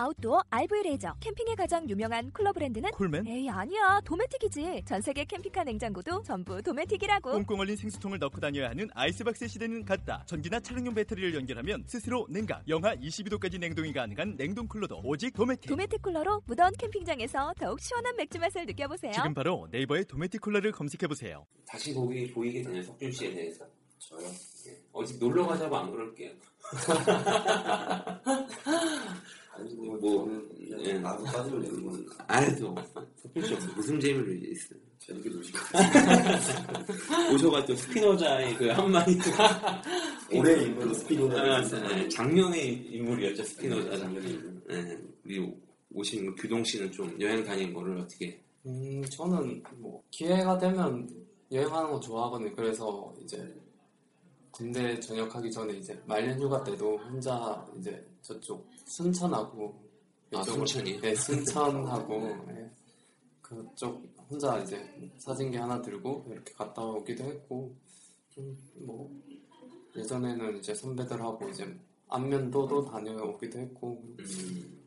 아웃도어 RV 레저 캠핑에 가장 유명한 쿨러 브랜드는 콜맨? 에이 아니야 도메틱이지 전 세계 캠핑카 냉장고도 전부 도메틱이라고 꽁꽁 얼린 생수통을 넣고 다녀야 하는 아이스박스 시대는 갔다. 전기나 차량용 배터리를 연결하면 스스로 냉각, 영하 22도까지 냉동이 가능한 냉동 쿨러도 오직 도메틱. 도메틱 쿨러로 무더운 캠핑장에서 더욱 시원한 맥주 맛을 느껴보세요 지금 바로 네이버에 도메틱 쿨러를 검색해 보세요. 다시 보기 보이게 되는 석준 씨에 대해서 저요. 예. 어디 놀러 가자고 안 그럴게요. 아니 뭐, 뭐, 저는 나도 빠지면 되는 건 아유, 석준 씨 없어. 무슨 재미를 있어요? 재밌게 노시고 오셔가 또 스피노자의 그 한마디. 올해 인물로 스피노자 아, 네, 작년의 인물이었죠 스피노자. 작년에 인물. 네, 우리 오신 규동 씨는 좀 여행 다닌 거를 어떻게? 음, 저는 뭐 기회가 되면 여행하는 거 좋아하거든요. 그래서 이제 군대 전역하기 전에 이제 말년 휴가 때도 혼자 이제 저쪽 순천하고 아, 순천이요? 네, 순천하고 네, 그쪽 혼자 이제 사진기 하나 들고 이렇게 갔다 오기도 했고 좀뭐 예전에는 이제 선배들하고 이제 안면도도 다녀오기도 했고 음,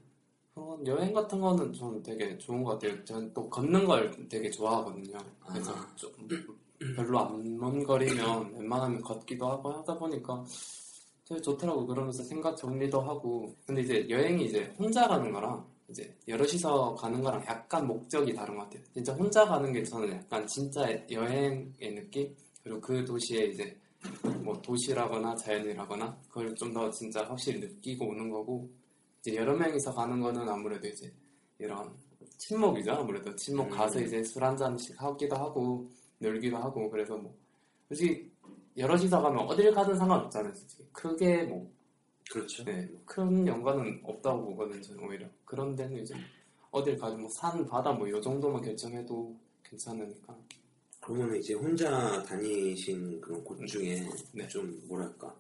어, 여행 같은 거는 저는 되게 좋은 것 같아요. 저는 또 걷는 걸 되게 좋아하거든요. 그래서 아. 좀 별로 안 먼 거리면 웬만하면 걷기도 하고 하다 보니까 좋더라고. 그러면서 생각 정리도 하고. 근데 이제 여행이 이제 혼자 가는 거랑 이제 여럿이서 가는 거랑 약간 목적이 다른 것 같아요. 진짜 혼자 가는 게 저는 약간 진짜 여행의 느낌? 그리고 그 도시에 이제 뭐 도시라거나 자연이라거나 그걸 좀 더 진짜 확실히 느끼고 오는 거고 이제 여러 명이서 가는 거는 아무래도 이제 이런 친목이죠 아무래도 친목 음. 가서 이제 술 한 잔씩 하기도 하고 놀기도 하고 그래서 뭐 솔직히 여럿이서 가면 어딜 가든 상관없잖아요 솔직히. 크게 뭐. 그렇죠. 네, 큰 연관은 없다고 보거든요 저는 오히려. 그런 데는 이제 어딜 가든 뭐 산 바다 뭐 요 정도만 결정해도 괜찮으니까. 그러면 이제 혼자 다니신 그런 곳 중에 네. 좀 뭐랄까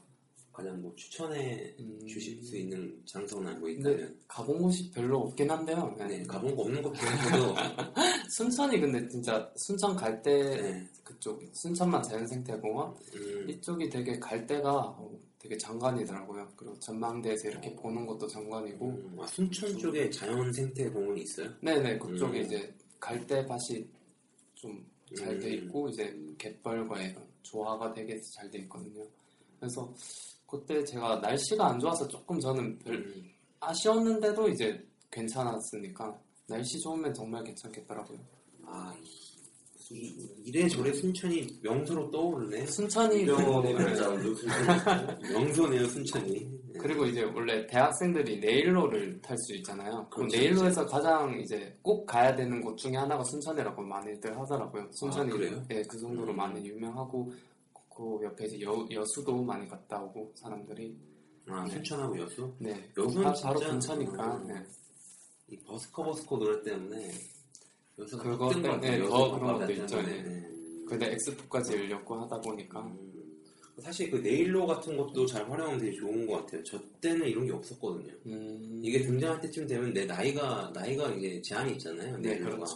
가장 뭐 추천해 음. 주실 수 있는 장소나 뭐 근데 있다면? 가본 곳이 별로 없긴 한데요. 네, 가본 거 없는 것 중에서도 순천이 근데 진짜 순천 갈때 네, 그쪽 순천만 자연생태공원 음, 이쪽이 되게 갈 데가 어, 되게 장관이더라고요. 그리고 전망대에서 이렇게 보는 것도 장관이고, 음, 아, 순천 쪽에 자연생태공원이 있어요? 네네 그쪽에 음. 이제 갈대밭이 좀 잘돼 음. 있고 이제 갯벌과 이런 조화가 되게 잘 돼 있거든요. 그래서 그때 제가 날씨가 안 좋아서 조금 저는 별 음, 아쉬웠는데도 이제 괜찮았으니까 날씨 좋으면 정말 괜찮겠더라고요. 아 이, 이래저래 순천이 명소로 떠오르네 순천이 그- 명소네요 순천이 네. 그리고 이제 원래 대학생들이 네일로를 탈 수 있잖아요. 그 그렇죠, 네일로에서 가장 이제 꼭 가야 되는 곳 중에 하나가 순천이라고 많이들 하더라고요. 순천이 아, 그래요? 예, 그 정도로 음. 많이 유명하고 그 옆에 이제 여, 여수도 많이 갔다 오고 사람들이 아 순천하고 여수? 네 여수는 바, 바로 진짜- 근처니까 음. 네. 이 버스커 버스커 노래 때문에 여수가 그거 때문에 같아요. 더 그런 것도 있죠. 네. 근데 엑스포까지 열렸고 하다 보니까 음, 사실 그 네일로 같은 것도 잘 활용하면 되게 좋은 것 같아요. 저 때는 이런 게 없었거든요. 음, 이게 등장할 때쯤 되면 내 나이가 나이가 이게 제한이 있잖아요. 네 네일로가. 그렇죠.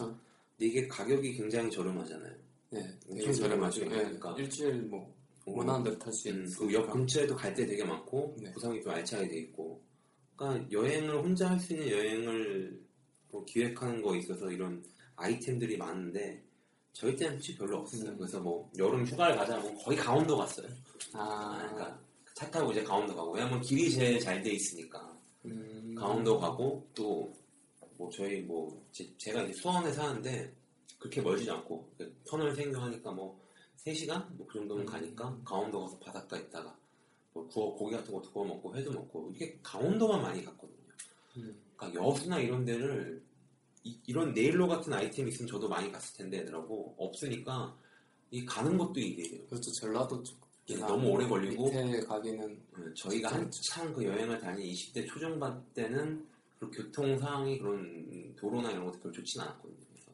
근데 이게 가격이 굉장히 저렴하잖아요. 네 엄청 저렴하죠. 네, 그러니까. 일주일 뭐 원하는 대로 탈수 음, 있으니까. 그옆 근처에도 갈 때 되게 많고 네. 구성이 좀 알차게 돼 있고. 그러니까 여행을 혼자 할 수 있는 여행을 뭐 기획하는 거 있어서 이런 아이템들이 많은데 저희 때는 솔직히 별로 없었어요. 음. 그래서 뭐 여름 휴가를 가자면 거의 강원도 갔어요. 아, 그러니까 차 타고 이제 강원도 가고 왜냐면 길이 제일 잘 돼 있으니까 음, 강원도 가고 또 뭐 저희 뭐 제, 가 이제 수원에 사는데 그렇게 멀지 않고 그 터널 생겨하니까 뭐 3시간 뭐 그 정도면 음. 가니까 강원도 가서 바닷가 있다가 뭐 구워 고기 같은 것도 구워 먹고 회도 먹고 이게 강원도만 많이 갔거든요. 음. 그러니까 여수나 이런 데를 이, 런 네일로 같은 아이템이 있으면 저도 많이 갔을 텐데 라고 없으니까 이 가는 것도 이게 그렇죠. 전라도 쪽 예, 너무 오래 걸리고 밑에 가기는 어, 저희가 한참 그 여행을 다니 20대 초중반 때는 그 교통 상황이 그런 도로나 이런 것도 별로 좋진 않았거든요. 그래서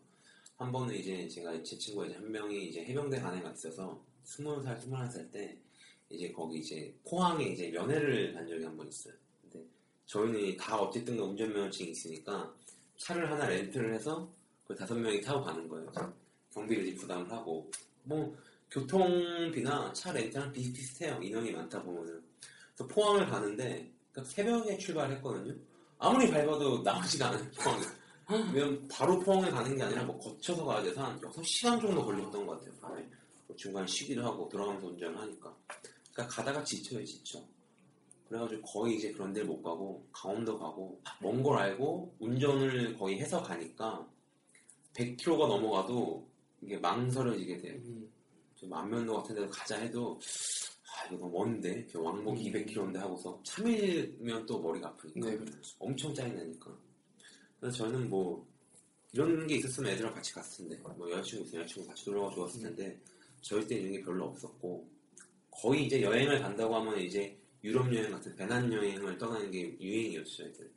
한 번은 이제 제가 제 친구가 이제 한 명이 이제 해병대 간 애가 있어서 스무 살 스물한 살때 이제 거기 이제 포항에 이제 면회를 간 적이 한 번 있어요. 근데 저희는 다 어쨌든 간 운전면허증이 있으니까 차를 하나 렌트를 해서 그 다섯 명이 타고 가는 거예요. 경비를 부담을 하고 뭐 교통비나 차 렌트랑 비슷비슷해요. 인원이 많다 보면은. 그래서 포항을 가는데 그러니까 새벽에 출발했거든요. 아무리 밟아도 나오지가 않아요. 포항에. 왜냐면 바로 포항에 가는 게 아니라 뭐 거쳐서 가야 돼서 한 6시간 정도 걸렸던 것 같아요. 밤에. 뭐 중간에 쉬기도 하고 돌아가면서 운전을 하니까. 그러니까 가다가 지쳐요, 지쳐. 그래가지고 거의 이제 그런 데를 못 가고 강원도 가고 먼 걸 알고 운전을 거의 해서 가니까 100km가 넘어가도 이게 망설여지게 돼요. 음. 좀 안면도 같은 데로 가자 해도 아 이거 너무 먼데 왕복 음. 200km인데 하고서 3일면 또 머리가 아프니까 네, 그렇죠. 엄청 짜증나니까 그래서 저는 뭐 이런 게 있었으면 애들이랑 같이 갔을 텐데 뭐 여자친구 있으면 여자친구 같이 놀러 가고 좋았을 텐데 저희 때 이런 게 별로 없었고 거의 이제 여행을 간다고 하면 이제 유럽 여행 같은 배낭 여행을 떠나는 게 유행이었죠 저희들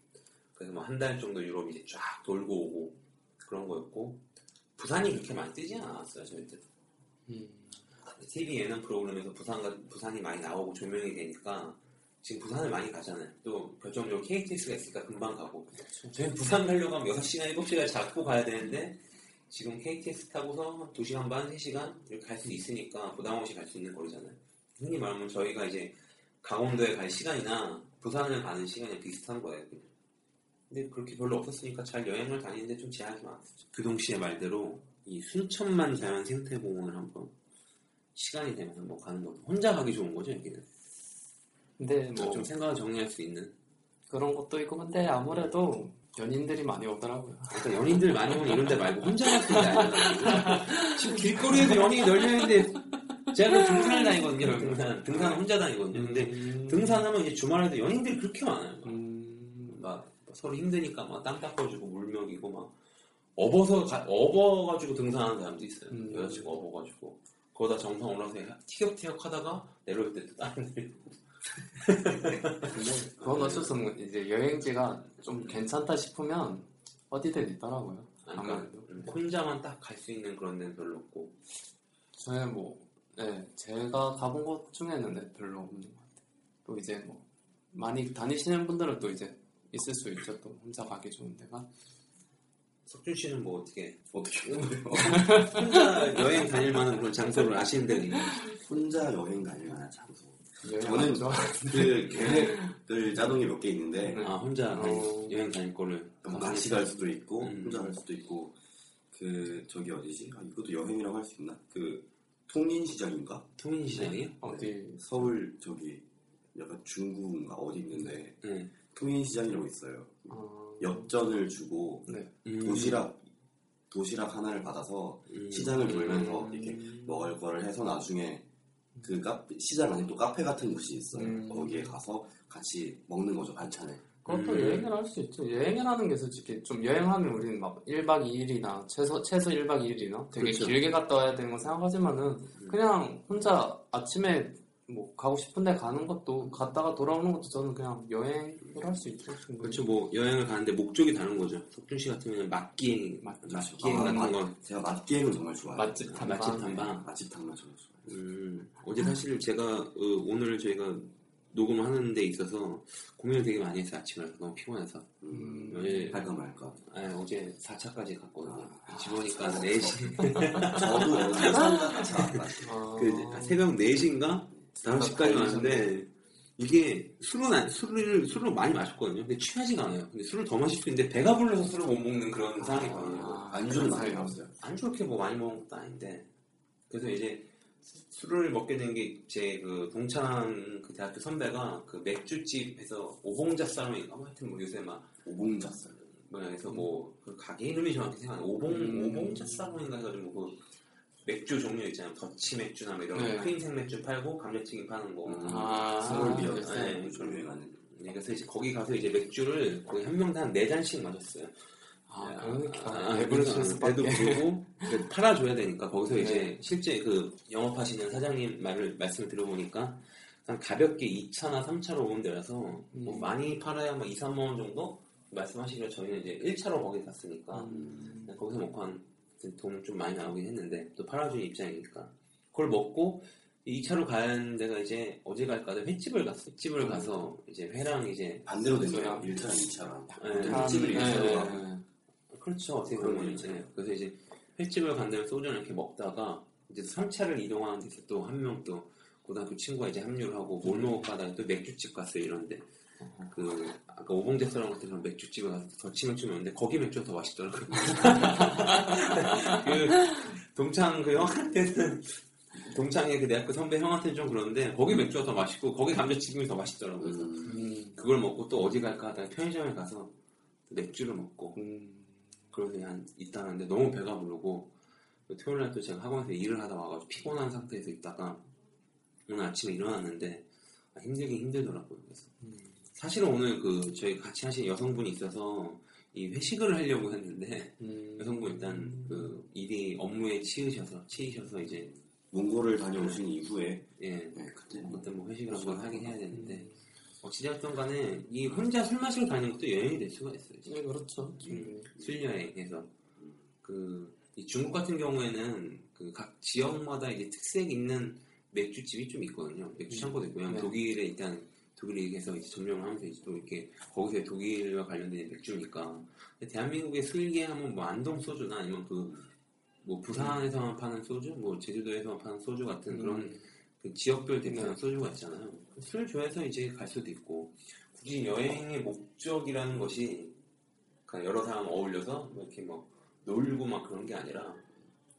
그래서 뭐 한 달 정도 유럽 이제 쫙 돌고 오고 그런 거였고 부산이 그렇게 많이 뜨지 않았어요 저희 때 음. TV 예능 프로그램에서 부산가, 부산이 많이 나오고 조명이 되니까 지금 부산을 많이 가잖아요. 또 결정적으로 KTX가 있으니까 금방 가고. 저희 부산 가려고 하면 6시간, 7시간 잡고 가야 되는데 지금 KTX 타고서 한 2시간 반, 3시간 이렇게 갈 수 있으니까 부담 없이 갈 수 있는 거리잖아요. 흔히 말하면 저희가 이제 강원도에 갈 시간이나 부산을 가는 시간이 비슷한 거예요. 그냥. 근데 그렇게 별로 없었으니까 잘 여행을 다니는데 좀 제약이 많았죠. 규동 씨의 말대로 이 순천만 자연 생태 공원을 한번 시간이 되면 한번 가는 것도 혼자 가기 좋은 거죠 여기는 근데 뭐뭐좀 생각을 정리할 수 있는 그런 것도 있고 근데 아무래도 연인들이 많이 오더라고요. 그러니까 연인들 많이 오는 이런 데 말고 혼자 갈수 있는 데 아니거든요 지금 길거리에도 연인이 널려 있는데 제가 그 등산을 다니거든요 등산 등산은 혼자 다니거든요 근데 음. 등산하면 이제 주말에도 연인들이 그렇게 많아요 음. 막 서로 힘드니까 막땅 닦아주고 물 먹이고 막 업어서 가- 업어가지고 등산하는 사람도 있어요 음. 여자친구 업어가지고 거기다 정상 올라서 티격태격 하다가 내려올 때또 다른 데 그건 어쩔 수 없는 거 이제 여행지가 좀 괜찮다 싶으면 어디든 있더라고요. 그러니까 아무래도. 음, 혼자만 딱 갈 수 있는 그런 데는 별로 없고 저는 뭐, 네, 제가 가본 곳 중에는 네, 별로 없는 것 같아요. 또 이제 뭐, 많이 다니시는 분들은 또 이제 있을 수 있죠. 또 혼자 가기 좋은 데가. 석준 씨는 뭐 어떻게 어떻게 혼자 여행 다닐 만한 그런 장소를 아시는 있나요? 혼자 여행 다닐 만한 장소. 저는. 그 계획들 짜동이 몇 개 있는데 네. 아 혼자 어. 여행 다닐 거를 뭐 같이 갈 수도 있고 음. 혼자 갈 수도 있고 그 저기 어디지? 아, 이것도 여행이라고 할 수 있나? 그 통인시장인가? 통인시장이요? 어디, 서울 저기 약간 중구인가 어디 있는데 네. 통인시장이라고 있어요. 어, 엽전을 주고 네. 음. 도시락 도시락 하나를 받아서 음. 시장을 돌면서 음. 이렇게 먹을 거를 해서 나중에 그 카페, 시장 안에 또 카페 같은 곳이 있어요. 음. 거기에 가서 같이 먹는 거죠 반찬을. 그것도 음. 여행을 할 수 있죠. 여행이라는 게 솔직히 좀 여행하면 우리는 막 1박 2일이나 최소, 최소 1박 2일이나 되게 그렇죠. 길게 갔다 와야 되는 거 생각하지만은 그냥 혼자 아침에 뭐 가고 싶은데 가는 것도 갔다가 돌아오는 것도 저는 그냥 여행을 할 수 있죠. 충분히. 그렇죠 뭐 여행을 가는데 목적이 다른 거죠 석준 씨 같은 경우는 맛기행 맛- 맛기행 아, 같은 맛- 거 제가 맛기행은 정말 좋아해요. 맛집 네, 탐방. 맛집 탐방 맛집 탐방 정말 좋아해요. 음, 어제 사실 제가 어, 오늘 저희가 녹음을 하는 데 있어서 고민을 되게 많이 했어요 아침에 너무 피곤해서 음, 어제 할까 말까. 아, 어제 4차까지 갔거든요 아. 집 오니까 4시 저도 어제 상가 같이 왔다. 아, 그 새벽 4시인가 5시까지 왔는데 이게 술은 안, 술을 술을 많이 마셨거든요. 근데 취하지가 않아요. 근데 술을 더 마실 수 있는데 배가 불러서 술을 못 먹는 그런 상황이거든요. 아, 안주는 많이 먹었어요. 안 좋게 뭐 많이 먹은 것도 아닌데 그래서 이제 술을 먹게 된 게 제 그 동창 그 대학교 선배가 그 맥주집에서 오봉자 쌀롱인가 뭐 하여튼 뭐 요새 막 오봉자살. 뭐야 해서 뭐그 가게 이름이 정확히 생각 안 나. 오봉 음. 오봉자 쌀롱인가 해가지고 그 맥주 종류 있잖아요. 더치 맥주나 뭐 이런 네. 거 크림색 맥주 팔고 감자튀김 파는 거. 아, 서울비어 네. 요즘 유행하는. 네, 그래서 이제 거기 가서 이제 맥주를 거의 한 명당 한네 잔씩 마셨어요. 아, 아, 그러니까 아, 배부르실 그래서 수밖에. 배도 부르고 그래서 팔아줘야 되니까 거기서 네. 이제 실제 그 영업하시는 사장님 말을 말씀을 들어보니까 그냥 가볍게 2차나 3차로 오는 데라서 뭐 음. 많이 팔아야 뭐 2, 3만 원 정도 말씀하시기로 저희는 이제 1차로 거기 갔으니까 음, 그냥 거기서 먹고 한돈 좀 많이 나오긴 했는데 또 팔아주는 입장이니까 그걸 먹고 2차로 가는 데가 이제 어제 갈까 는 횟집을 갔어. 횟집을 가서 이제 회랑 이제 반대로 됐어요. 그래요? 1차랑 2차랑. 네. 횟집을 네, 1차로 네. 네. 그렇죠. 어떻게 보면. 이제 그래서 이제 횟집을 간 다음에 소주를 이렇게 먹다가 이제 3차를 이동하는 데서 또 한 명 또 고등학교 친구가 이제 합류를 하고 뭘 먹을까 하다가 또 맥주집 갔어요 이런데. 그 아까 오봉 레스토랑 같은 그런 맥주집에 가서 더 치면 치면 오는데 거기 맥주가 더 맛있더라고요. 그 동창 그 형한테는 동창의 그 대학교 선배 형한테는 좀 그런데 거기 맥주가 더 맛있고 거기 감자튀김이 더 맛있더라고요. 그래서 음, 음, 그걸 먹고 또 어디 갈까 하다가 편의점에 가서 또 맥주를 먹고 음, 그러고 한 있다 하는데 너무 배가 부르고 그 토요일 날또 제가 학원에서 일을 하다 와가지고 피곤한 상태에서 있다가 오늘 아침에 일어났는데 아, 힘들긴 힘들더라고요. 그래서 음. 사실은 오늘 그 저희 같이 하신 여성분이 있어서 이 회식을 하려고 했는데 음. 여성분 일단 그 일이 업무에 치이셔서 치이셔서 이제 몽골을 다녀오신 이후에 예 네, 그때 그때 뭐 회식을 한번 하긴 해야 되는데 음. 어찌되었던 간에 이 혼자 술 마시러 다니는 것도 여행이 될 수가 있어요. 네, 그렇죠. 음, 술 여행에서 그이 중국 같은 경우에는 그 각 지역마다 이제 특색 있는 맥주집이 좀 있거든요. 맥주 창고도 있고, 왜냐면 네. 독일에 일단 독일에서 이제 점령을 하면서 이제 또 이렇게 거기서 독일과 관련된 맥주니까. 대한민국의 술계 하면 뭐 안동 소주나 아니면 그 뭐 부산에서만 파는 소주, 뭐 제주도에서만 파는 소주 같은 그런 음. 그 지역별 대표하는 소주가 있잖아요. 술 좋아해서 이제 갈 수도 있고 굳이 여행의 목적이라는 것이 그냥 여러 사람 어울려서 뭐 이렇게 뭐 놀고 막 그런 게 아니라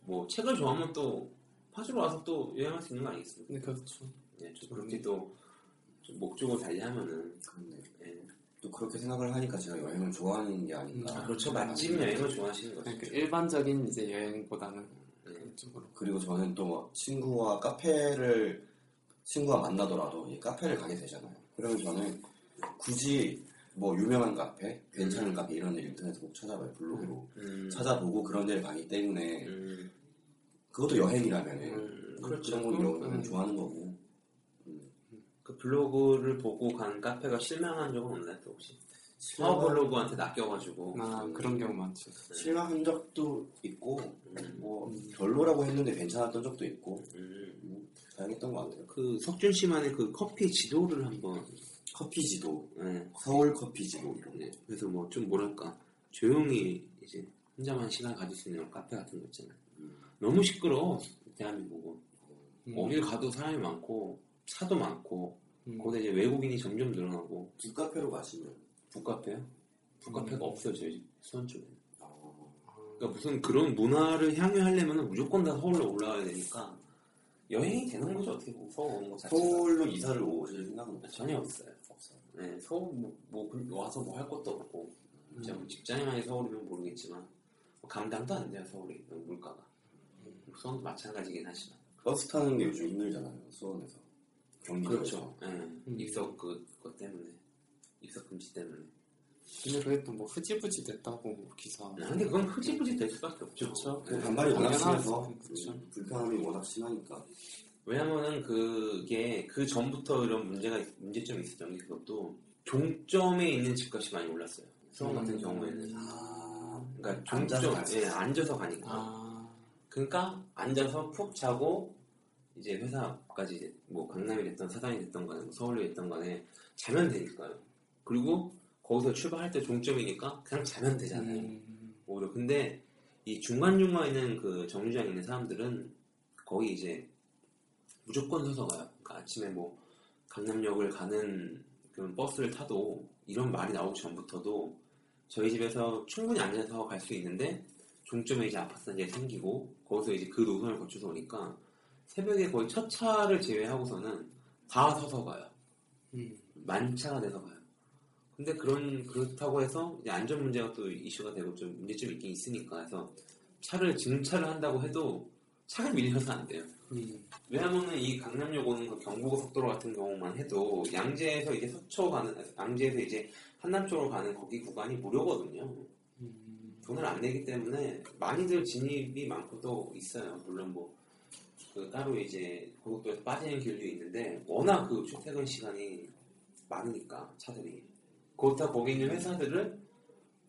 뭐 책을 좋아하면 또 파주로 와서 또 여행할 수 있는 거 아니겠습니까? 네, 그렇죠. 네, 좀 그렇게 또좀 목적을 달리하면은 그렇네. 예. 또 그렇게 생각을 하니까 제가 여행을 좋아하는 게 아닌가. 음, 그렇죠 맛집 여행을 좋아하시는 거죠. 그러니까 일반적인 이제 여행보다는 네. 그 쪽으로. 그리고 저는 또 친구와 카페를 친구와 만나더라도 이 카페를 가게 되잖아요. 그러면 저는 굳이 뭐 유명한 카페, 괜찮은 카페 이런 데 인터넷에 꼭 찾아봐요. 블로그로 음, 찾아보고 그런 데를 가기 때문에 음, 그것도 여행이라면 음, 그렇죠. 그렇죠. 그런 거 음. 좋아하는 거고. 그 블로그를 보고 간 카페가 실망한 적은 없나요, 또 혹시? 파워 블로그한테 낚여가지고. 아, 그런 경우 많죠. 실망한 적도 있고 음, 뭐 음. 별로라고 했는데 괜찮았던 적도 있고 음. 음, 다양했던 것 같아요. 그 석준 씨만의 그 커피 지도를 한번 커피 지도, 네, 서울 커피 지도 이런 거. 네. 그래서 뭐 좀 뭐랄까 조용히 이제 혼자만 시간 가질 수 있는 카페 같은 거 있잖아요. 음. 너무 시끄러워 대한민국은 음. 어딜 가도 사람이 많고 차도 많고 음. 거기다 이제 외국인이 점점 늘어나고 북카페로 가시면 북카페요? 북카페가 음. 없어요 저희 수원 쪽에. 어, 그러니까 무슨 그런 문화를 향유하려면 무조건 다 서울로 올라와야 되니까 여행이 되는 거죠 어떻게 보면 서울 오는 거 자체가 서울로 이사를 오실 생각은? 전혀 없어요. 없어요. 네, 서울 뭐, 뭐 그- 와서 뭐 할 것도 없고 진짜 뭐 직장인이 서울이면 모르겠지만 뭐 감당도 안 돼요 서울이 물가가 수원도 마찬가지긴 하지만 버스 타는 게 요즘 힘들잖아요. 수원에서. 경기도에서. 그렇죠 네, 입석 그, 그것 때문에 입석 금지 때문에 근데 그게 또뭐 흐지부지 됐다고 뭐 기사. 네, 근데 그건 흐지부지 될 수밖에 없죠 그렇죠. 그 반발이 워낙. 심해서 그렇죠. 음, 불편함이 워낙 심하니까 왜냐면은 그게 그 전부터 이런 문제가 있- 문제점이 있었던 게 그것도 종점에 있는 집값이 많이 올랐어요 수원 같은 음. 경우에는 아, 그러니까 앉아서 종점 갈수 예. 앉아서 가니까 아, 그러니까 앉아서 푹 자고 이제 회사까지 이제 뭐 강남이 됐던 사당이 됐던 간에 뭐 서울이 됐던 간에 자면 되니까요. 그리고 거기서 출발할 때 종점이니까 그냥 자면 되잖아요. 음, 오히려 근데 이 중간 중간에 있는 그 정류장에 있는 사람들은 거의 이제 무조건 서서 가요. 그러니까 아침에 뭐 강남역을 가는 그런 버스를 타도 이런 말이 나오기 전부터도 저희 집에서 충분히 앉아서 갈 수 있는데 종점에 이제 아파트 단지가 생기고 거기서 이제 그 노선을 거쳐서 오니까 새벽에 거의 첫 차를 제외하고서는 다 서서 가요. 음, 만차가 돼서 가요. 근데 그런 그렇다고 해서 이제 안전 문제가 또 이슈가 되고 좀 문제점이 있긴 있으니까 해서 차를 증차를 한다고 해도 차가 밀려서 안 돼요. 음, 왜냐면은 이 강남역 오는 그 경부고속도로 같은 경우만 해도 양재에서 이제 서초 가는 양재에서 이제 한남 쪽으로 가는 거기 구간이 무료거든요. 음, 돈을 안 내기 때문에 많이들 진입이 많고 또 있어요. 물론 뭐, 그 따로 이제 고속도로에서 빠지는 길도 있는데, 워낙 그 출퇴근 시간이 많으니까, 차들이. 그렇다 거기 있는 회사들을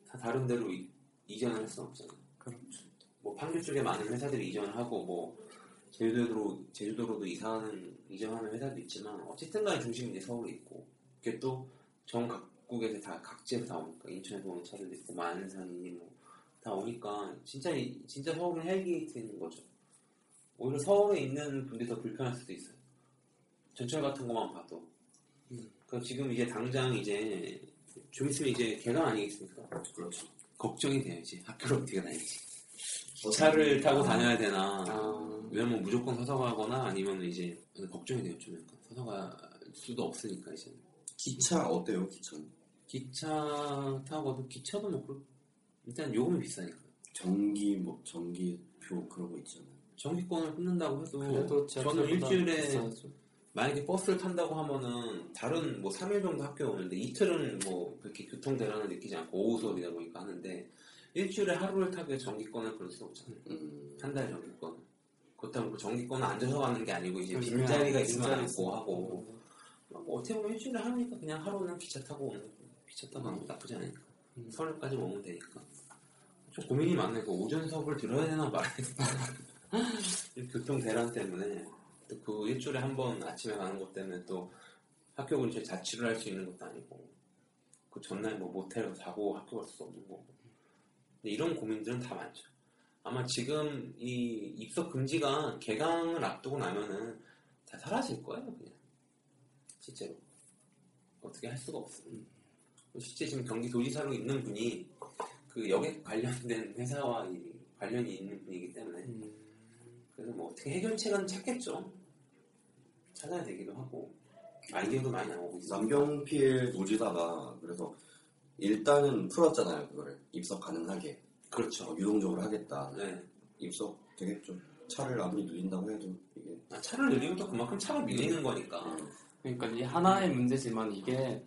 다 다른 데로 이, 이전을 할 수는 없잖아요. 그렇죠. 뭐 판교 쪽에 많은 회사들이 이전을 하고 뭐 제주도로 제주도로도 이사하는 이전하는 회사도 있지만 어쨌든 간에 중심이 이제 서울에 있고 그게 또 전 각국에서 다 각지에서 다 오니까 인천에서 오는 차들도 있고 안산이니 뭐다 오니까 진짜 이- 진짜 서울은 hell gate인 거죠. 오히려 서울에 있는 분들이 더 불편할 수도 있어요. 전철 같은 것만 봐도. 그 지금 이제 당장 이제 좀 있으면 이제 개강 아니겠습니까? 그렇죠. 걱정이 돼요 이제 학교를 어떻게 다닐지. 기차를 타고 다녀야 되나? 아, 왜냐면 무조건 서서 가거나 아니면 이제 걱정이 돼요 좀 약간 서서 갈 수도 없으니까 이제 기차 어때요? 기차는 기차 타고도 기차도 뭐 그렇- 일단 요금이 비싸니까 전기 뭐 전기표 그런 거 있잖아요. 전기권을 끊는다고 해도 그래도 저는 일주일에 비싸죠. 만약에 버스를 탄다고 하면은 다른 뭐 3일 정도 학교에 오는데 이틀은 뭐 그렇게 교통 대란을 느끼지 않고 오후 수업이다 보니까 하는데 일주일에 하루를 타게 전기권을 그럴 수 없잖아요. 음, 한달 전기권. 그렇다고 그 전기권은 앉아서 가는 게 아니고 이제 빈자리가 있으면 앉고 있으면. 하고. 뭐 어떻게 보면 일주일에 하루니까 그냥 하루는 기차 타고 오는 거 기차 타고 가는 거 나쁘지 않으니까. 음. 서울까지 오면 되니까. 좀 고민이 많네. 그 오전 수업을 들어야 되나 말아야 되나. 이 교통 대란 때문에. 또 그 일주일에 한 번 아침에 가는 것 때문에 또 학교 근처에 자취를 할 수 있는 것도 아니고 그 전날 뭐 모텔에서 자고 학교 갈 수도 없는 거고. 근데 이런 고민들은 다 많죠. 아마 지금 이 입석 금지가 개강을 앞두고 나면은 다 사라질 거예요 그냥. 실제로. 어떻게 할 수가 없어요. 실제 지금 경기도지사로 있는 분이 그 여객 관련된 회사와 이 관련이 있는 분이기 때문에 음, 그래서 뭐 어떻게 해결책은 찾겠죠. 찾아야 되기도 하고 아이디어도 많이 나오고 있어요. 남경필 노지사가 그래서 일단은 풀었잖아요. 그거를 입석 가능하게 그렇죠. 어, 유동적으로 하겠다. 네. 입석 되겠죠. 차를 아무리 늘린다고 해도 이게 아, 차를 늘리면 또 그만큼 차가 밀리는 거니까. 음, 그러니까 이 하나의 문제지만 이게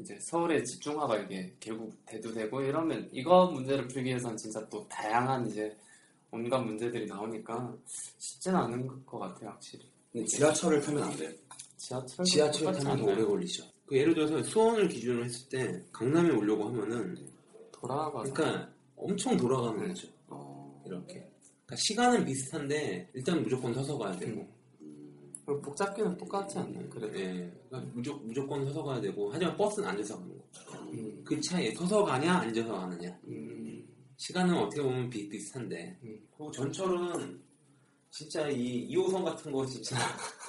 이제 서울에 집중화가 이게 결국 대두되고 이러면 이거 문제를 풀기 위해서는 진짜 또 다양한 이제 온갖 문제들이 나오니까 쉽지는 않은 것 같아요 확실히 근데 지하철을 타면 안 돼요. 지하철 지하철 타면 더 오래 걸리죠. 그 예를 들어서 수원을 기준으로 했을 때 강남에 오려고 하면은 돌아가서 그러니까 엄청 돌아가는 거죠. 어, 이렇게. 그러니까 시간은 비슷한데 일단 무조건 서서 가야 되고. 음. 음, 그리고 복잡기는 똑같지 않나요? 그래도 예. 그러니까 무조, 무조건 서서 가야 되고 하지만 버스는 앉아서 가는 거. 음, 그 차에 서서 가냐 앉아서 가느냐. 음, 시간은 어떻게 보면 비슷비슷한데. 음. 그리고 전철은 진짜 이 2호선 같은 거 진짜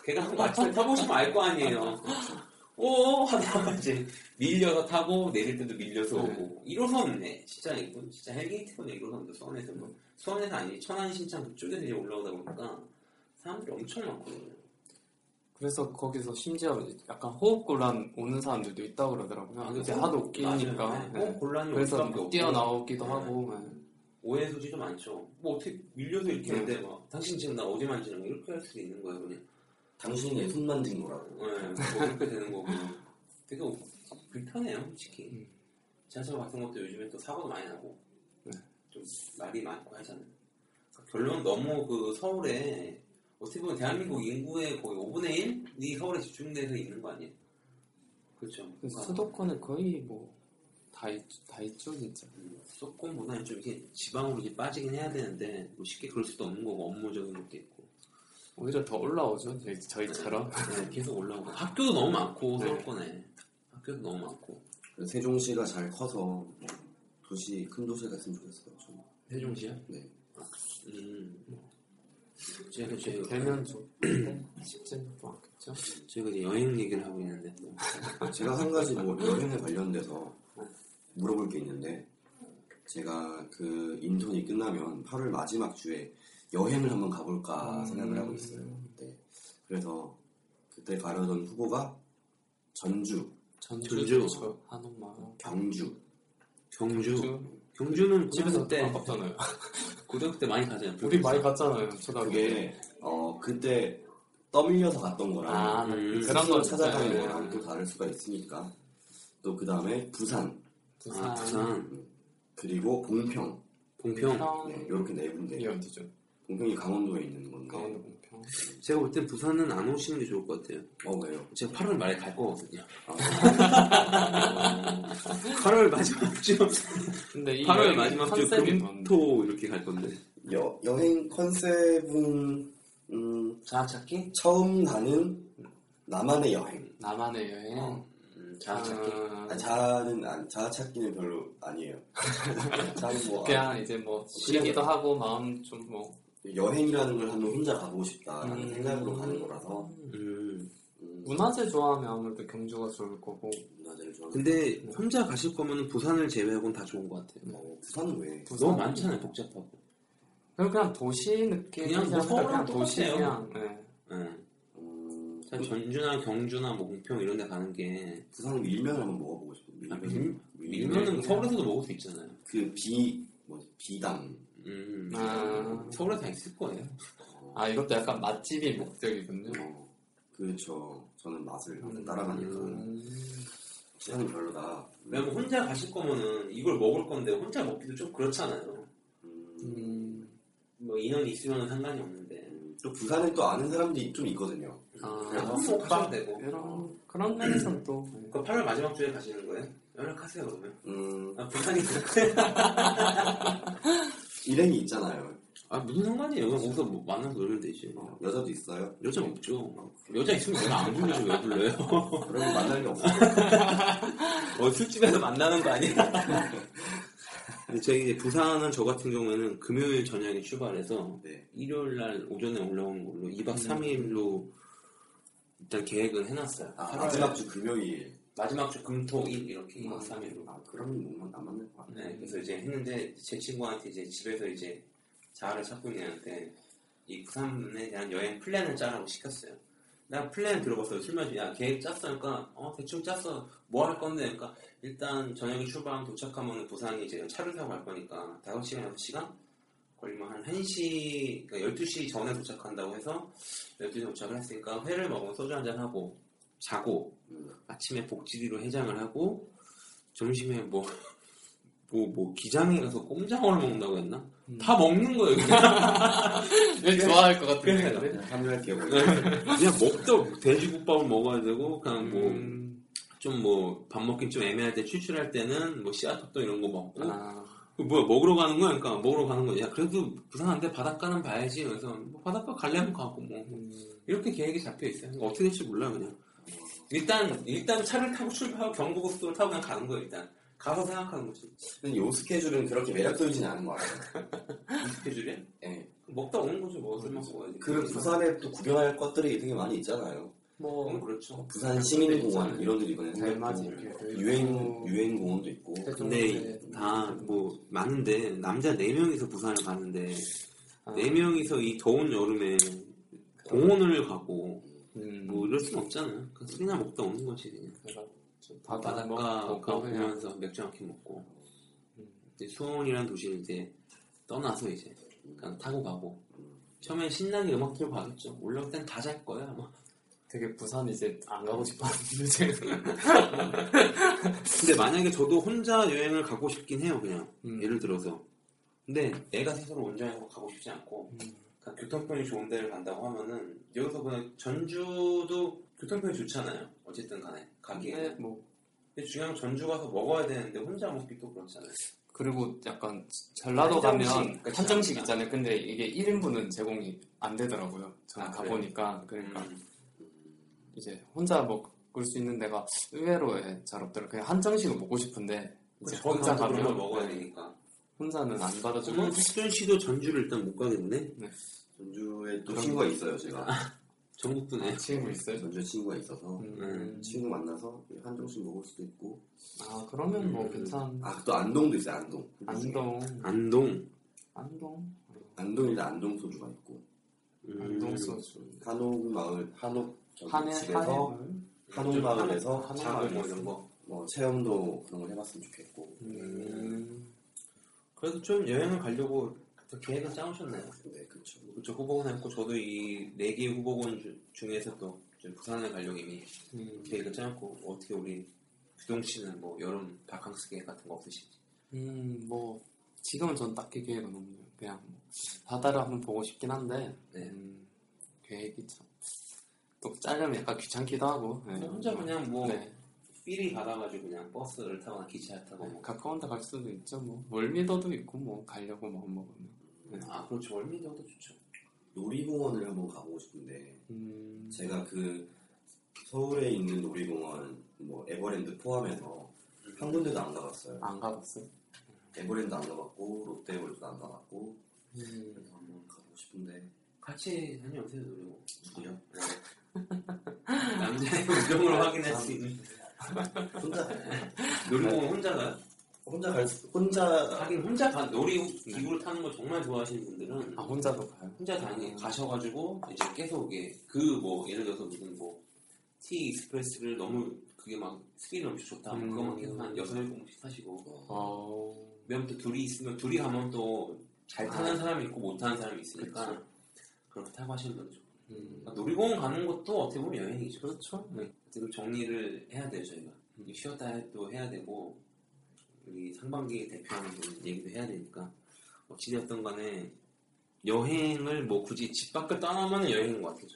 개강 아침에 타보시면 알 거 아니에요. 오 하다가 이제 밀려서 타고 내릴 때도 밀려서 오고. 1호선네 진짜 이건 진짜 헬게이트구나 1호선도 수원에서 뭐. 수원에서 아니 천안 신창 그쪽에서 이제 올라오다 보니까 사람들이 엄청 많거든요 그래서 거기서 심지어 약간 호흡 곤란 오는 사람들도 있다고 그러더라고요 이제 하도 웃기니까. 네. 어, 곤란이 그래서 없고. 뛰어나오기도 네. 하고 네. 오해 소지 도 많죠 뭐 어떻게 밀려서 이렇게 네. 했는데 막 당신 지금 나 어디 만지는 거 이렇게 할 수도 있는 거예요 그냥 당신이 내 손 만진 거라고. 네, 뭐 그렇게 되는 거고 되게 불편해요 솔직히 음. 지하철 같은 것도 요즘에 또 사고도 많이 나고 네. 좀 말이 많고 하잖아요 그러니까 결론은 너무 그 서울에 어떻게 보면 대한민국 인구의 거의 5분의 1이 서울에 집중돼서 있는 거 아니에요 그렇죠 그 그러니까 수도권에 거의 뭐다다 있죠 진짜 음, 수도권보다는 좀 이렇게 지방으로 이제 빠지긴 해야 되는데 뭐 쉽게 그럴 수도 없는 거고 업무적인 것도 있고 오히려 더 올라오죠 저희, 저희처럼 네, 계속 올라오고 학교도 너무 많고 네. 서울권에 학교도 너무 많고 세종시가 잘 커서 뭐 도시 큰 도시 갔으면 좋겠어요. 좀. 세종시야? 네. 음. 제가 저희가 되면 좋은데 쉽지는 또 않겠죠? 저희가 이제 여행 얘기를 하고 있는데 또. 제가 한 가지 뭐 여행에 관련돼서 물어볼 게 있는데 제가 그 인턴이 끝나면 8월 마지막 주에 여행을 한번 가볼까 음. 생각을 하고 있어요. 네. 그래서 그때 가려던 후보가 전주, 전주 전주. 한옥마을. 경주, 경주. 경주는 집에서 때. 가깝잖아요 고등학교 때 많이 가잖아요. 우리 많이 갔잖아요 초등학교 때 그게 어 그때 떠밀려서 갔던 거랑 아, 음, 그런 거 찾아가는 네. 거랑 또 다를 수가 있으니까. 또 그 다음에 부산. 부산, 아, 부산. 그리고 봉평. 봉평. 네, 이렇게 네 군데. 이게 어디죠? 봉평이 강원도에 있는 건데. 강원도 제가 볼 땐 부산은 안 오시는 게 좋을 것 같아요. 어 왜요? 제가 8월 말에 갈 거거든요. 아, 8월 마지막 주, 근데 이 8월 여행의 마지막 주 컨셉이 뭔데? 금토 이렇게 갈 건데. 여, 여행 컨셉은 음, 자아찾기? 처음 가는 나만의 여행. 나만의 여행. 어, 음, 자아찾기. 아, 아, 자아는 안- 자아 찾기는 별로 아니에요. 자아는 뭐 그냥 이제 뭐 쉬기도 하고 마음 좀 뭐. 아, 여행이라는 걸 한번 혼자 가보고 싶다라는 음. 생각으로 가는 거라서 음. 음, 문화재 좋아하면 아무래도 경주가 좋을 거고. 문화재를 좋아하는. 근데 혼자 가실 거면 부산을 제외하고는 다 좋은 것 같아요. 어, 부산은 왜? 부산? 너무 많잖아요, 복잡하고. 그냥 그냥 도시 느낌. 그냥 뭐 그냥 도시 똑같아요. 그냥. 네. 예. 음, 자, 전주나 경주나 뭐 공평 이런 데 가는 게 부산은 밀면을 한번 먹어보고 싶어요. 아, 밀면. 밀, 밀면은 서울에서도 먹을 수 있잖아요. 그 비 뭐 비담. 음. 아. 서울에 다 있을 거예요. 아 이것도 약간 맛집이 목적이군요. 어, 그렇죠. 저는 맛을 항상 음. 따라가니까 음. 부산은 별로다. 왜냐면 혼자 가실 거면은 이걸 먹을 건데 혼자 먹기도 좀 그렇잖아요. 음, 음. 뭐 인원이 있으면 상관이 없는데. 음, 또 부산에 또 아는 사람들이 좀 있거든요. 아, 그래서 뭐 가면 되고. 이런 그런 면에서는 또 그 8월 마지막 주에 가시는 거예요? 연락하세요 그러면. 음, 아, 부산이 그렇게. 일행이 있잖아요. 아 무슨 상관이에요? 거기서 뭐 만나서 놀면 되지. 어, 여자도 있어요. 여자 없죠. 여자 있으면 내가 안 불러줘 왜 불러요? 그러면 만날 게 없어요. 어, 술집에서 만나는 거 아니야? 근데 저희 이제 부산은 저 같은 경우에는 금요일 저녁에 출발해서 네. 일요일 날 오전에 올라오는 걸로 2박 3일로 일단 계획은 해놨어요. 아, 마지막 주 금요일. 마지막 주 금토일 이렇게 2박 3일로. 아, 그러면 못 만- 안 맞는 것 같아요. 네, 그래서 이제 했는데 제 친구한테 이제 집에서 이제 자아를 찾고 있는 애한테 이 부산에 대한 여행 플랜을 짜라고 시켰어요. 내가 플랜 들어봤어요. 술 마시고 야 계획 짰어? 그러니까 어 대충 짰어. 뭐 할 건데? 그러니까 일단 저녁에 출발하면 도착하면 부산이 이제 차를 타고 갈 거니까 5시간, 6시간 걸리면 한 1시, 그러니까 12시 전에 도착한다고 해서 12시에 도착을 했으니까 회를 먹으면 소주 한잔 하고 자고 음. 아침에 복지리로 해장을 하고 점심에 뭐 뭐, 뭐, 기장에 가서 꼼장어를 먹는다고 했나? 음. 다 먹는 거예요, 그냥. 왜 좋아할 것. 같은데. 기억이 그냥 먹다 돼지국밥을 먹어야 되고, 그냥 뭐, 음. 좀 뭐, 밥 먹긴 좀 애매할 때, 출출할 때는 뭐, 씨앗떡도 이런 거 먹고, 아, 그 뭐야, 먹으러 가는 거야? 그러니까, 먹으러 가는 거야. 야, 그래도 부산한테 바닷가는 봐야지. 그래서, 뭐 바닷가 갈려면 가고, 뭐. 음. 이렇게 계획이 잡혀 있어요. 그러니까 어떻게 될지 몰라, 그냥. 일단, 일단 차를 타고 출발하고 경부고속도로 타고 그냥 가는 거예요, 일단. 가서 생각하는 거지. 근데 요 스케줄은 그렇게 매력적이진 않은 것 같아요. 이 스케줄이야? 예. 먹다 오는 술 먹고 와야지. 그 부산에 또 구경할 것들이 되게 많이 있잖아요. 뭐 음, 그렇죠. 부산 시민공원. 이런 데도 이번에 달맞이 유엔. 유엔 공원도 있고 근데 다 뭐 많은데 남자 4 명이서 부산을 가는데 아, 4 명이서 이 더운 여름에 공원을 가고 음. 뭐 이럴 순 없잖아요. 그냥 술이나 먹다 오는 거지 그냥. 그래서 좀 바닷가 뭐, 가 뭐, 그냥 보면서 맥주 한 캔 먹고 음. 이제 수원이라는 도시를 이제 떠나서 이제 그냥 타고 가고 처음엔 신나게 음악 들고 가겠죠. 올라올 땐 다 잘 거야 아마. 되게 부산 이제 안 가고 싶었는데 지금. 근데 만약에 저도 혼자 여행을 가고 싶긴 해요 그냥 음. 예를 들어서 근데 애가 스스로 운전해서 가고 싶지 않고 음. 교통편이 좋은 데를 간다고 하면은 여기서 그냥 전주도 교통편이 좋잖아요 어쨌든 간에 가기에 근데 뭐 근데 중요한 건 전주 가서 먹어야 되는데 혼자 먹기 또 그렇잖아요 그리고 약간 전라도 한정식 가면 한정식 하니까. 있잖아요. 근데 이게 1인분은 제공이 안 되더라고요. 저는 아? 가보니까 그러니까 음. 이제 혼자 먹을 수 있는 데가 의외로 예, 잘 없더라고요. 그냥 한정식을 먹고 싶은데 이제 혼자 가면 먹어야 네, 되니까 혼자는 안 받아주고 그러면 숙전 씨도 전주를 일단 못 가겠네 전주에 또 친구가 있어요 제가 전국분에 아, 친구 있어요. 전주에 친구가 있어서 음. 친구 만나서 한정식 먹을 수도 있고 아 그러면 뭐 음. 괜찮. 아또 안동도 있어요 안동 안동 안동 안동 안동인데 안동 소주가 있고 음. 안동 소주 한옥 마을 한옥 한해 집에서 한옥 마을에서 작은 뭐. 이런 거뭐 체험도 그런 걸 해봤으면 좋겠고 음. 그래도 좀 여행을 가려고 또 계획을 짜오셨네요 네 그렇죠 그쵸 후보군 했고 저도 이 네 개 후보군 주- 중에서 또좀 부산을 가려고 이미 음. 계획을 짜놓고 어떻게 우리 규동 씨는 뭐 여름 바캉스 계획 같은 거 없으신지 음, 뭐 지금은 전 딱히 계획은 없네요. 그냥 뭐 바다를 한번 보고 싶긴 한데 네. 음, 계획이 참. 또 짜려면 약간 귀찮기도 하고. 네. 혼자 그냥 뭐 네. 삘이 받아가지고 그냥 버스를 타거나 기차 타고 뭐 가까운 데 갈 수도 있죠. 뭐 멀미도도 있고 뭐 가려고 마음 먹으면. 아 그렇죠 월미도도 좋죠. 놀이공원을 한번 가보고 싶은데 음, 제가 그 서울에 있는 놀이공원 뭐 에버랜드 포함해서 한 군데도 안 가봤어요. 안 가봤어요? 에버랜드 안 가봤고 롯데월드도 안 가봤고 음, 그래서 한번 가보고 싶은데 같이 다녀오세요 노리고. 누구요? 남자의 우정으로 확인할 수 있는. 혼자 놀이공원 혼자 가요? 혼자 갈 수, 혼자 하긴 혼자 가 놀이 기구를 타는 거 정말 좋아하시는 분들은 아 혼자도 가요? 혼자 다니 음. 가셔가지고 이제 계속 이게 그 뭐 예를 들어서 무슨 뭐 T Express를 너무 그게 막 스릴이 엄청 좋다 음. 그거만 계속 한 여섯 일곱 번씩 타시고 어, 왜냐면 또 둘이 있으면 둘이 가면 또 잘 타는 사람이 있고 못 타는 사람이 있으니까 그렇게 타고 하시는 분들 음, 놀이공원 가는 것도 어떻게 보면 여행이죠 그렇죠. 네. 지금 정리를 해야 돼요 저희가. 쉬었다 또 해야 되고 우리 상반기 대표하는 분 얘기도 해야 되니까. 어찌되었던 간에 여행을 뭐 굳이 집 밖을 떠나면 여행인 것 같아요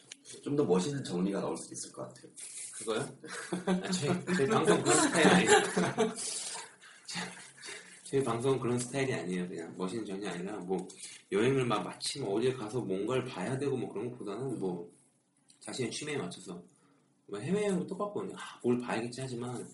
좀 더 멋있는 정리가 나올 수 있을 것 같아요. 그거요? 아, 저희, 저희 방송 그런 스타일 아니에요. 저희 방송 그런 스타일이 아니에요 그냥. 멋있는 전이 아니라 뭐 여행을 막 마침 어디에 가서 뭔가를 봐야 되고 뭐 그런 것보다는 뭐 자신의 취미에 맞춰서 뭐 해외여행도 똑같거든요 아, 뭘 봐야겠지 하지만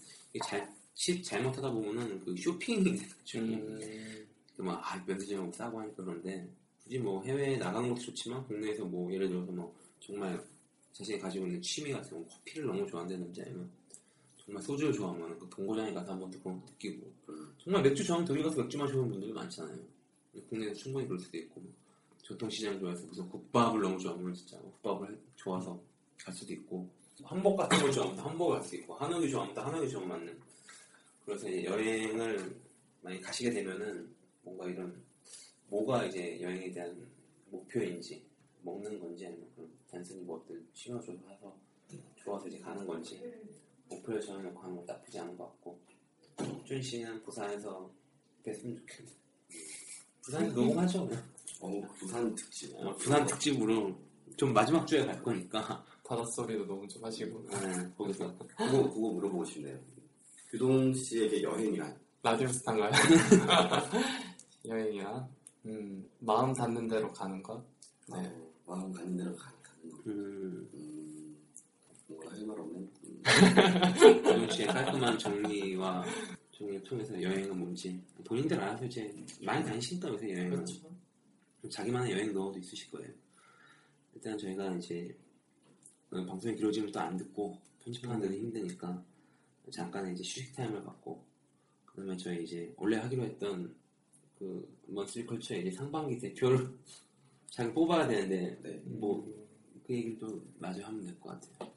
잘, 시- 잘못하다 보면은 그 쇼핑이 중요해요 음, 막, 아, 면세점하고 싸고 하니까 그런데, 굳이 뭐 해외에 나가는 것도 좋지만, 국내에서 뭐, 예를 들어서 뭐, 정말 자신이 가지고 있는 취미 같은 거, 커피를 너무 좋아한다는 남자면, 정말 소주를 좋아하면 그 동고장에 가서 한번 또 그런 거 느끼고, 정말 맥주 좋아하면 독일 가서 맥주 마시는 분들이 많잖아요. 국내에서 충분히 그럴 수도 있고, 뭐 전통시장 좋아해서 무슨 국밥을 너무 좋아하면 진짜 국밥을 좋아서 갈 수도 있고, 한복 같은 걸또 한복을 갈수 있고, 한옥이 또 한옥이 좀 맞는. 그래서 이제 여행을 많이 가시게 되면은, 뭔가 이런 뭐가 이제 여행에 대한 목표인지 먹는 건지 아니면 그런 단순히 뭐 어떤 취미가 좋아서 좋아서 이제 가는 건지 목표를 정해놓고 하는 건 나쁘지 않은 것 같고 준 씨는 부산에서 뵀으면 좋겠네 부산에서 녹음하죠 그냥. 어, 부산 특집. 어, 부산 특집으로 좀 마지막 주에 갈 거니까 바닷소리도 너무 좀 하시고 네, 거기서 그거, 그거 물어보고 싶네요. 규동 씨에게 여행이란? 라디오 스타인가요? 여행이야. 음, 마음 닿는 대로 가는 것. 네. 어, 마음 가는 대로 가, 가는 거. 음, 음, 뭔가 할말 없네. 음. 준 씨의 깔끔한 정리와 정리를 통해서 여행은 뭔지 본인들 알아서 이제 많이 다니시니까 요새 여행은 그렇죠. 자기만의 여행 노하우도 있으실 거예요. 일단 저희가 이제 어, 방송이 길어지면 또 안 듣고 편집하는 데도 힘드니까 잠깐 이제 휴식 타임을 갖고 그다음에 저희 이제 원래 하기로 했던 그 monthly culture의 이제 상반기 대표를 잘 뽑아야 되는데 네. 뭐그 얘기를 또 마저 하면 될 것 같아요.